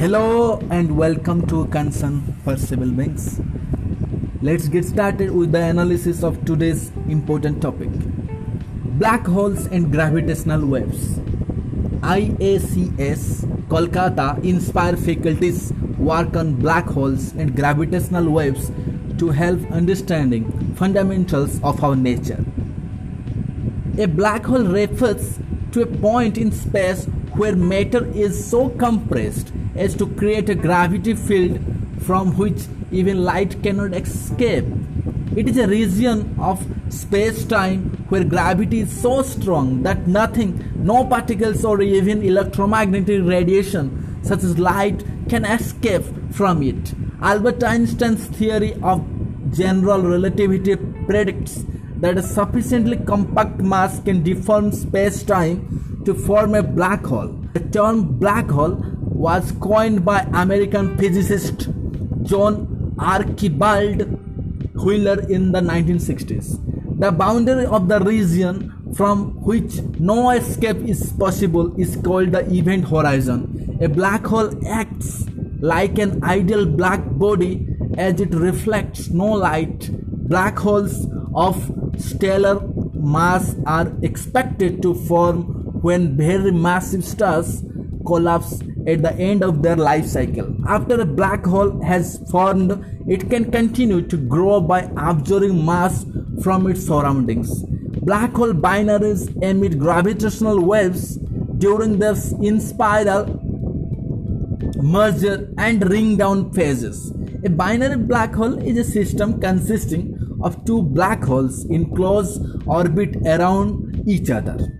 Hello and welcome to Concern for Civil Beings. Let's get started with the analysis of today's important topic Black holes and gravitational waves. IACS Kolkata inspire faculties work on black holes and gravitational waves to help understanding fundamentals of our nature. A black hole refers to a point in space where matter is so compressed as to create a gravity field from which even light cannot escape. It is a region of space time where gravity is so strong that nothing, no particles or even electromagnetic radiation such as light can escape from it. Albert Einstein's theory of general relativity predicts that a sufficiently compact mass can deform space-time to form a black hole. The term black hole was coined by American physicist John Archibald Wheeler in the 1960s. The boundary of the region from which no escape is possible is called the event horizon. A black hole acts like an ideal black body as it reflects no light. Black holes of stellar mass are expected to form when very massive stars collapse at the end of their life cycle. After a black hole has formed, it can continue to grow by absorbing mass from its surroundings. Black hole binaries emit gravitational waves during their in spiral merger and ring down phases. A binary black hole is a system consisting of two black holes in close orbit around each other.